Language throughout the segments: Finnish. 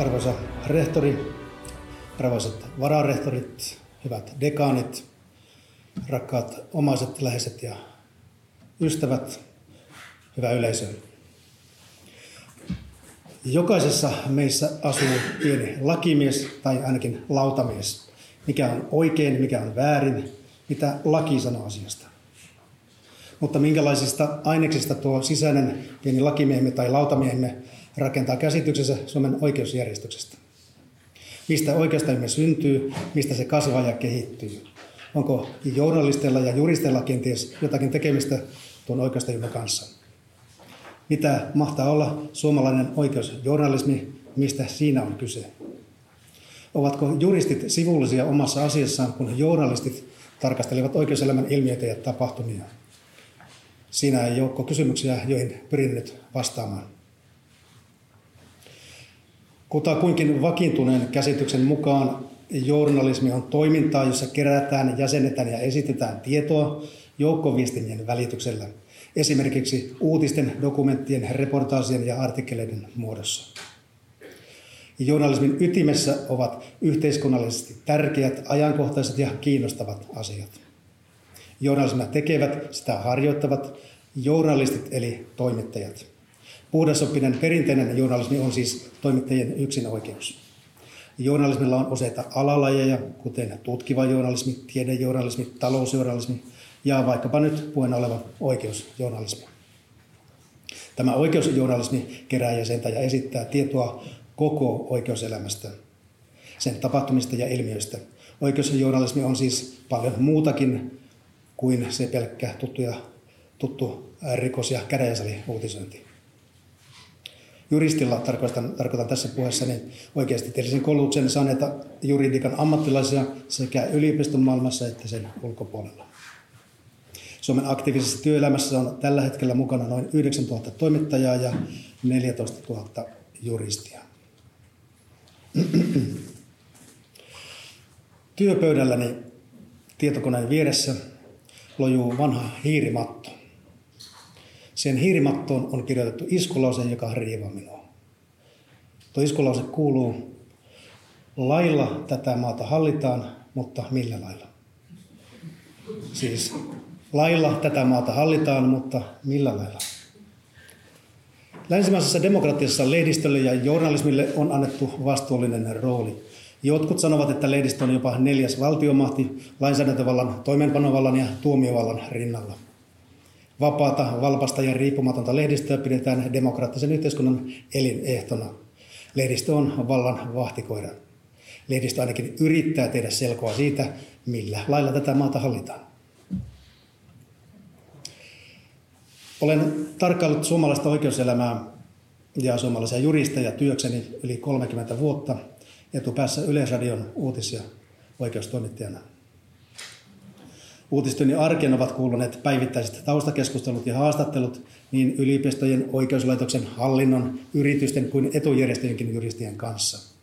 Arvoisa rehtori, arvoisat vararehtorit, hyvät dekaanit, rakkaat omaiset, läheiset ja ystävät, hyvä yleisö. Jokaisessa meissä asuu pieni lakimies tai ainakin lautamies. Mikä on oikein, mikä on väärin, mitä laki sanoo asiasta. Mutta minkälaisista aineksista tuo sisäinen pieni lakimiehemme tai lautamiehemme rakentaa käsityksensä Suomen oikeusjärjestyksestä? Mistä oikeustajumme syntyy, mistä se kasvaa ja kehittyy? Onko journalisteilla ja juristeilla kenties jotakin tekemistä tuon oikeustajumme kanssa? Mitä mahtaa olla suomalainen oikeusjournalismi, mistä siinä on kyse? Ovatko juristit sivullisia omassa asiassaan, kun journalistit tarkastelevat oikeuselämän ilmiöitä ja tapahtumia? Siinä ei joukko kysymyksiä, joihin pyrin nyt vastaamaan. Kutakuinkin vakiintuneen käsityksen mukaan journalismi on toimintaa, jossa kerätään, jäsennetään ja esitetään tietoa joukkoviestimien välityksellä, esimerkiksi uutisten, dokumenttien, reportaasien ja artikkeleiden muodossa. Journalismin ytimessä ovat yhteiskunnallisesti tärkeät, ajankohtaiset ja kiinnostavat asiat. Journalismia tekevät, sitä harjoittavat journalistit eli toimittajat. Puhdasoppinen perinteinen journalismi on siis toimittajien yksin oikeus. Journalismilla on useita alalajeja, kuten tutkiva journalismi, tiedejournalismi, talousjournalismi ja vaikkapa nyt puheen oleva oikeusjournalismi. Tämä oikeusjournalismi kerää jäsentä ja esittää tietoa koko oikeuselämästä, sen tapahtumista ja ilmiöistä. Oikeusjournalismi on siis paljon muutakin kuin se pelkkä tuttu, ja, tuttu rikos- ja käräjäsali-uutisointi. Juristilla tarkoitan, tarkoitan tässä puheessa niin oikeasti tieteellisen koulutuksen saaneita juridikan ammattilaisia sekä yliopiston maailmassa että sen ulkopuolella. Suomen aktiivisessa työelämässä on tällä hetkellä mukana noin 9000 toimittajaa ja 14 000 juristia. Työpöydälläni tietokoneen vieressä lojuu vanha hiirimatto. Sen hiirimattoon on kirjoitettu iskulause, joka riivaa minua. Tuo iskulause kuuluu, lailla tätä maata hallitaan, mutta millä lailla? Siis lailla tätä maata hallitaan, mutta millä lailla? Länsimaisessa demokratiassa lehdistölle ja journalismille on annettu vastuullinen rooli. Jotkut sanovat, että lehdistö on jopa neljäs valtiomahti lainsäädäntövallan, toimeenpanovallan ja tuomiovallan rinnalla. Vapaata, valpasta ja riippumatonta lehdistöä pidetään demokraattisen yhteiskunnan elinehtona. Lehdistö on vallan vahtikoira. Lehdistö ainakin yrittää tehdä selkoa siitä, millä lailla tätä maata hallitaan. Olen tarkkaillut suomalaista oikeuselämää ja suomalaisia juristeja työkseni yli 30 vuotta etupäässä Yleisradion uutis- ja oikeustoimittajana. Uutistyöni arkeen ovat kuuluneet päivittäiset taustakeskustelut ja haastattelut niin yliopistojen, oikeuslaitoksen, hallinnon, yritysten kuin etujärjestöjenkin juristien kanssa.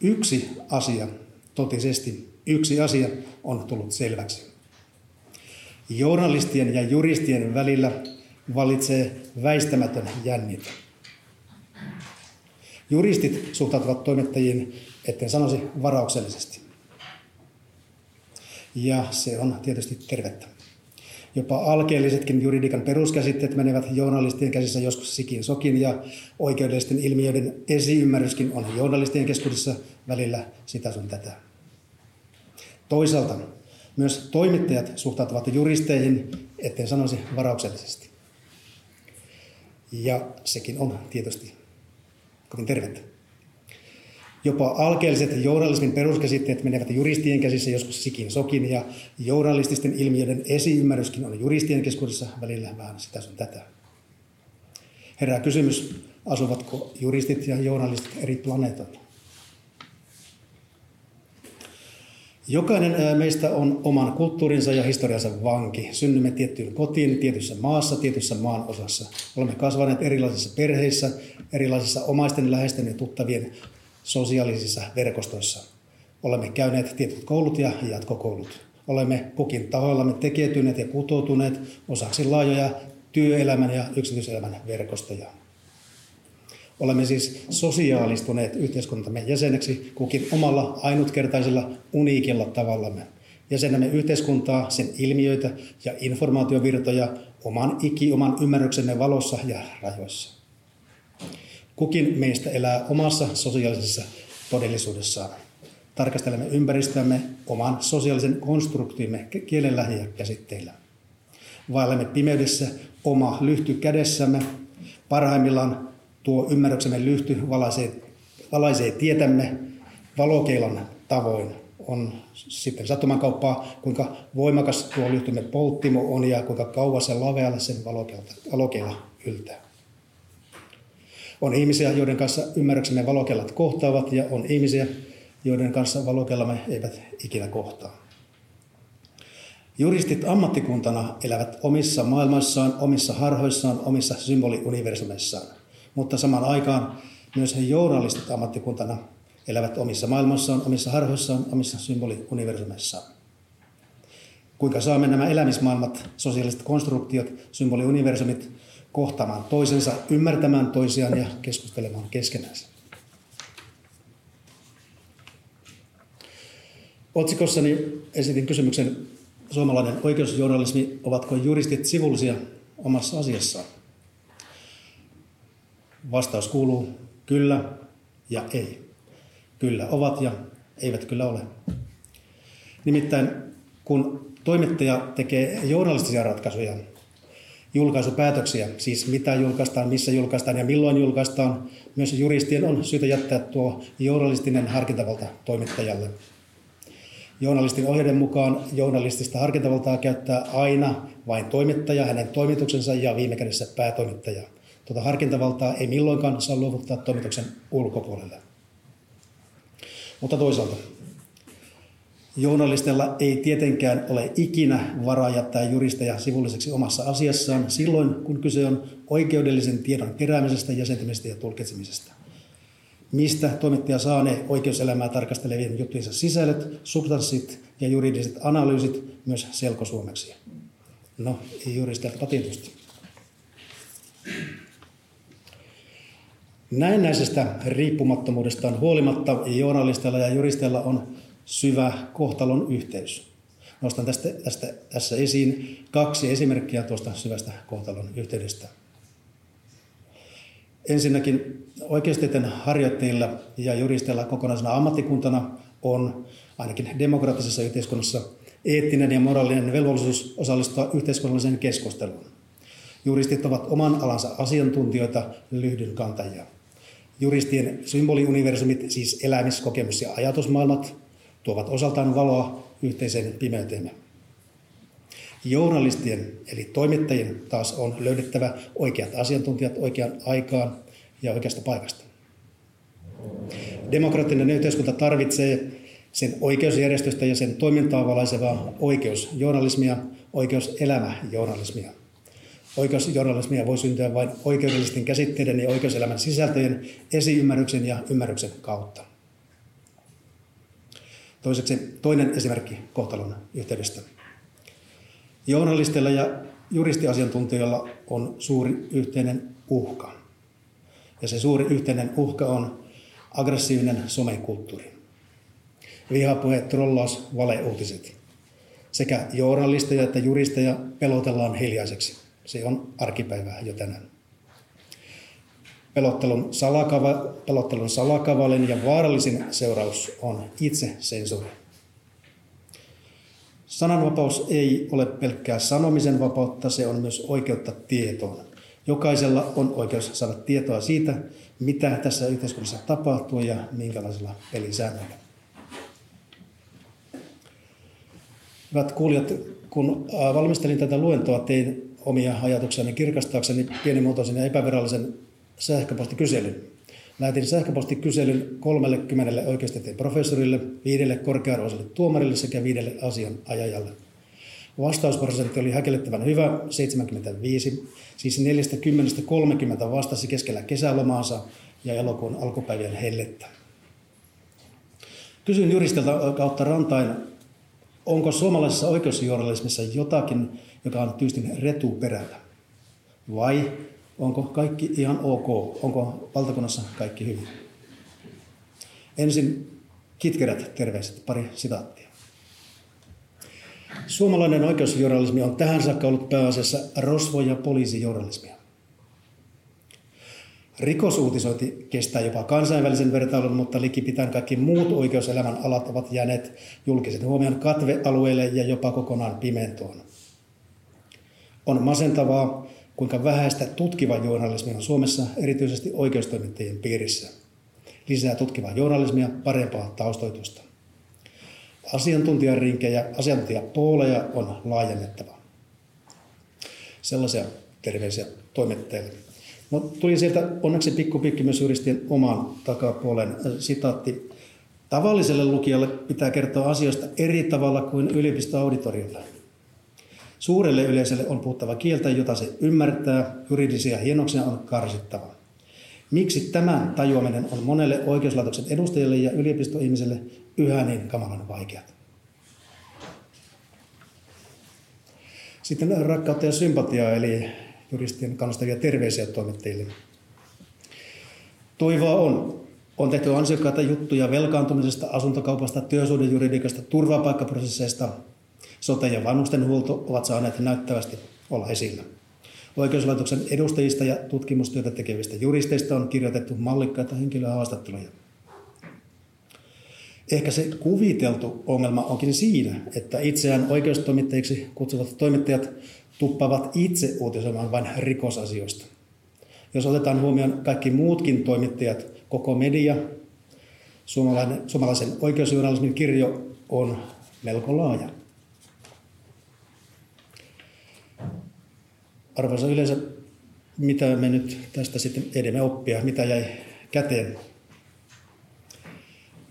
Yksi asia, totisesti yksi asia on tullut selväksi. Journalistien ja juristien välillä valitsee väistämätön jännite. Juristit suhtautuvat toimittajiin, etten sanoisi varauksellisesti. Ja se on tietysti tervettä. Jopa alkeellisetkin juridikan peruskäsitteet menevät journalistien käsissä joskus sikin sokin ja oikeudellisten ilmiöiden esiymmärryskin on journalistien keskuudessa välillä sitä sun tätä. Toisaalta myös toimittajat suhtautuvat juristeihin, etten sanoisi varauksellisesti. Ja sekin on tietysti kovin tervettä. Jopa alkeelliset journalismin peruskäsitteet menevät juristien käsissä joskus sikin sokin, ja journalististen ilmiöiden esiymmärryskin on juristien keskuudessa välillä vähän sitä sun tätä. Herää kysymys, asuvatko juristit ja journalistit eri planeetoilla? Jokainen meistä on oman kulttuurinsa ja historiansa vanki. Synnymme tiettyyn kotiin, tietyssä maassa, tietyssä maan osassa. Olemme kasvaneet erilaisissa perheissä, erilaisissa omaisten, läheisten ja tuttavien sosiaalisissa verkostoissa. Olemme käyneet tietyt koulut ja jatkokoulut. Olemme kukin tahoillamme tekeytyneet ja kutoutuneet osaksi laajoja työelämän ja yksityiselämän verkostoja. Olemme siis sosiaalistuneet yhteiskuntamme jäseneksi kukin omalla ainutkertaisella uniikilla tavallamme. Jäsenämme yhteiskuntaa, sen ilmiöitä ja informaatiovirtoja oman iki oman ymmärryksenne valossa ja rajoissa. Kukin meistä elää omassa sosiaalisessa todellisuudessaan. Tarkastelemme ympäristöämme oman sosiaalisen konstruktiimme kielellä ja käsitteillä. Vaellemme pimeydessä oma lyhty kädessämme. Parhaimmillaan tuo ymmärryksemme lyhty valaisee, valaisee tietämme valokeilan tavoin. On sitten sattuman kauppaa, kuinka voimakas tuo lyhtymme polttimo on ja kuinka kauas ja lavealle sen valokeila yltää. On ihmisiä, joiden kanssa ymmärryksemme valokelat kohtaavat ja on ihmisiä, joiden kanssa valokellamme eivät ikinä kohtaa. Juristit ammattikuntana elävät omissa maailmoissaan, omissa harhoissaan, omissa symboliuniversumissaan. Mutta samaan aikaan myös he journalistit ammattikuntana elävät omissa maailmoissaan, omissa harhoissaan, omissa symboliuniversumissaan. Kuinka saamme nämä elämismaailmat, sosiaaliset konstruktiot, symboliuniversumit kohtaamaan toisensa, ymmärtämään toisiaan ja keskustelemaan keskenään. Otsikossani esitin kysymyksen suomalainen oikeusjournalismi, ovatko juristit sivullisia omassa asiassaan? Vastaus kuuluu kyllä ja ei. Kyllä ovat ja eivät kyllä ole. Nimittäin kun toimittaja tekee journalistisia ratkaisuja, julkaisupäätöksiä, siis mitä julkaistaan, missä julkaistaan ja milloin julkaistaan, myös juristien on syytä jättää tuo journalistinen harkintavalta toimittajalle. Journalistin ohjeiden mukaan journalistista harkintavaltaa käyttää aina vain toimittaja, hänen toimituksensa ja viime kädessä päätoimittaja. Tuota harkintavaltaa ei milloinkaan saa luovuttaa toimituksen ulkopuolelle. Mutta toisaalta Journalistilla ei tietenkään ole ikinä varaa jättää juristeja sivulliseksi omassa asiassaan silloin, kun kyse on oikeudellisen tiedon keräämisestä, jäsentämisestä ja tulkitsemisesta. Mistä toimittaja saa ne oikeuselämää tarkastelevien juttujensa sisällöt, substanssit ja juridiset analyysit myös selkosuomeksi? No, ei juristilta tietysti. Näennäisestä riippumattomuudestaan huolimatta journalistilla ja juristeilla on syvä kohtalon yhteys. Nostan tästä, tästä, tässä esiin kaksi esimerkkiä tuosta syvästä kohtalon yhteydestä. Ensinnäkin oikeustieteen harjoittajilla ja juristeilla kokonaisena ammattikuntana on ainakin demokraattisessa yhteiskunnassa eettinen ja moraalinen velvollisuus osallistua yhteiskunnalliseen keskusteluun. Juristit ovat oman alansa asiantuntijoita, lyhdyn kantajia. Juristien symboliuniversumit, siis elämiskokemus ja ajatusmaailmat, tuovat osaltaan valoa yhteiseen pimeyteemme. Journalistien eli toimittajien taas on löydettävä oikeat asiantuntijat oikeaan aikaan ja oikeasta paikasta. Demokraattinen yhteiskunta tarvitsee sen oikeusjärjestystä ja sen toimintaa valaisevaa oikeusjournalismia, oikeuselämäjournalismia. Oikeusjournalismia voi syntyä vain oikeudellisten käsitteiden ja oikeuselämän sisältöjen, esiymmärryksen ja ymmärryksen kautta. Toiseksi toinen esimerkki kohtalon yhteydestä. Journalisteilla ja juristiasiantuntijoilla on suuri yhteinen uhka. Ja se suuri yhteinen uhka on aggressiivinen somekulttuuri. Vihapuhe, trollaus, valeuutiset. Sekä journalisteja että juristeja pelotellaan hiljaiseksi. Se on arkipäivää jo tänään. Pelottelun, salakava, pelottelun salakavalin ja vaarallisin seuraus on itse sensuuri. Sananvapaus ei ole pelkkää sanomisen vapautta, se on myös oikeutta tietoon. Jokaisella on oikeus saada tietoa siitä, mitä tässä yhteiskunnassa tapahtuu ja minkälaisilla pelisäännöillä. Hyvät kuulijat, kun valmistelin tätä luentoa, tein omia ajatuksiani kirkastaakseni pienimuotoisen ja epävirallisen sähköpostikyselyn. Lähetin sähköpostikyselyn 30 oikeustieteen professorille, viidelle korkearvoiselle tuomarille sekä viidelle asianajajalle. Vastausprosentti oli häkellettävän hyvä, 75, siis 40-30 vastasi keskellä kesälomaansa ja elokuun alkupäivien hellettä. Kysyin juristilta kautta rantain, onko suomalaisessa oikeusjournalismissa jotakin, joka on tyystin retuperällä? Vai Onko kaikki ihan ok? Onko valtakunnassa kaikki hyvin? Ensin kitkerät terveiset, pari sitaattia. Suomalainen oikeusjournalismi on tähän saakka ollut pääasiassa rosvo- ja poliisijournalismia. Rikosuutisointi kestää jopa kansainvälisen vertailun, mutta likipitään kaikki muut oikeuselämän alat ovat jääneet julkisen huomion katvealueelle ja jopa kokonaan pimentoon. On masentavaa, kuinka vähäistä tutkiva journalismi on Suomessa, erityisesti oikeustoimittajien piirissä. Lisää tutkivaa journalismia, parempaa taustoitusta. Asiantuntijarinkejä, asiantuntijapooleja on laajennettava. Sellaisia terveisiä toimittajille. No, tuli sieltä onneksi pikkupikki myös juristien oman takapuolen äh, sitaatti. Tavalliselle lukijalle pitää kertoa asioista eri tavalla kuin yliopistoauditoriolla. Suurelle yleisölle on puhuttava kieltä, jota se ymmärtää, juridisia hienoksia on karsittava. Miksi tämän tajuaminen on monelle oikeuslaitoksen edustajille ja yliopistoihmiselle yhä niin kamalan vaikeat? Sitten rakkautta ja sympatiaa, eli juristien kannustavia terveisiä toimittajille. Toivoa on. On tehty ansiokkaita juttuja velkaantumisesta, asuntokaupasta, työsuhdejuridiikasta, turvapaikkaprosesseista. Sote- ja vanhustenhuolto ovat saaneet näyttävästi olla esillä. Oikeuslaitoksen edustajista ja tutkimustyötä tekevistä juristeista on kirjoitettu mallikkaita henkilöhaastatteluja. Ehkä se kuviteltu ongelma onkin siinä, että itseään oikeustoimittajiksi kutsuvat toimittajat tuppavat itse uutisoimaan vain rikosasioista. Jos otetaan huomioon kaikki muutkin toimittajat, koko media, suomalaisen oikeusjournalismin kirjo on melko laaja. Arvoisa yleensä, mitä me nyt tästä sitten edemme oppia, mitä jäi käteen?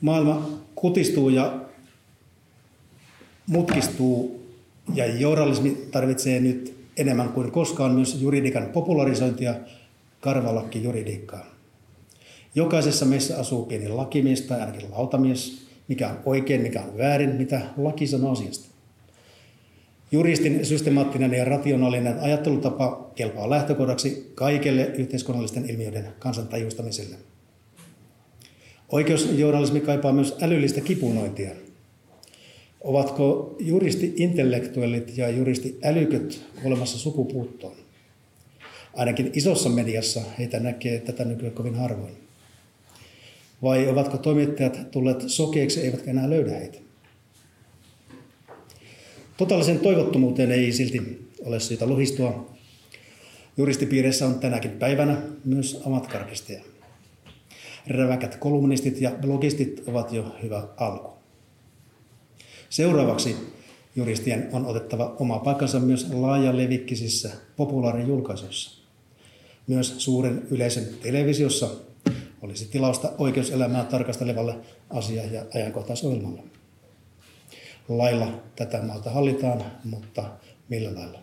Maailma kutistuu ja mutkistuu ja journalismi tarvitsee nyt enemmän kuin koskaan myös juridikan popularisointia, karvalakki juridiikkaa. Jokaisessa meissä asuu pieni lakimies tai ainakin lautamies, mikä on oikein, mikä on väärin, mitä laki sanoo asiasta. Juristin systemaattinen ja rationaalinen ajattelutapa kelpaa lähtökohdaksi kaikelle yhteiskunnallisten ilmiöiden kansantajustamiselle. Oikeusjournalismi kaipaa myös älyllistä kipunointia – Ovatko juristi-intellektuellit ja juristi-älyköt olemassa sukupuuttoon? Ainakin isossa mediassa heitä näkee tätä nykyään kovin harvoin. Vai ovatko toimittajat tulleet sokeiksi eivätkä enää löydä heitä? Totaalisen toivottomuuteen ei silti ole syytä lohistua. Juristipiireissä on tänäkin päivänä myös amatkarkisteja. Räväkät kolumnistit ja blogistit ovat jo hyvä alku. Seuraavaksi juristien on otettava oma paikkansa myös levikkisissä populaarijulkaisuissa. Myös suuren yleisön televisiossa olisi tilausta oikeuselämää tarkastelevalle asia- ja ajankohtaisohjelmalle. Lailla tätä maalta hallitaan, mutta millä lailla?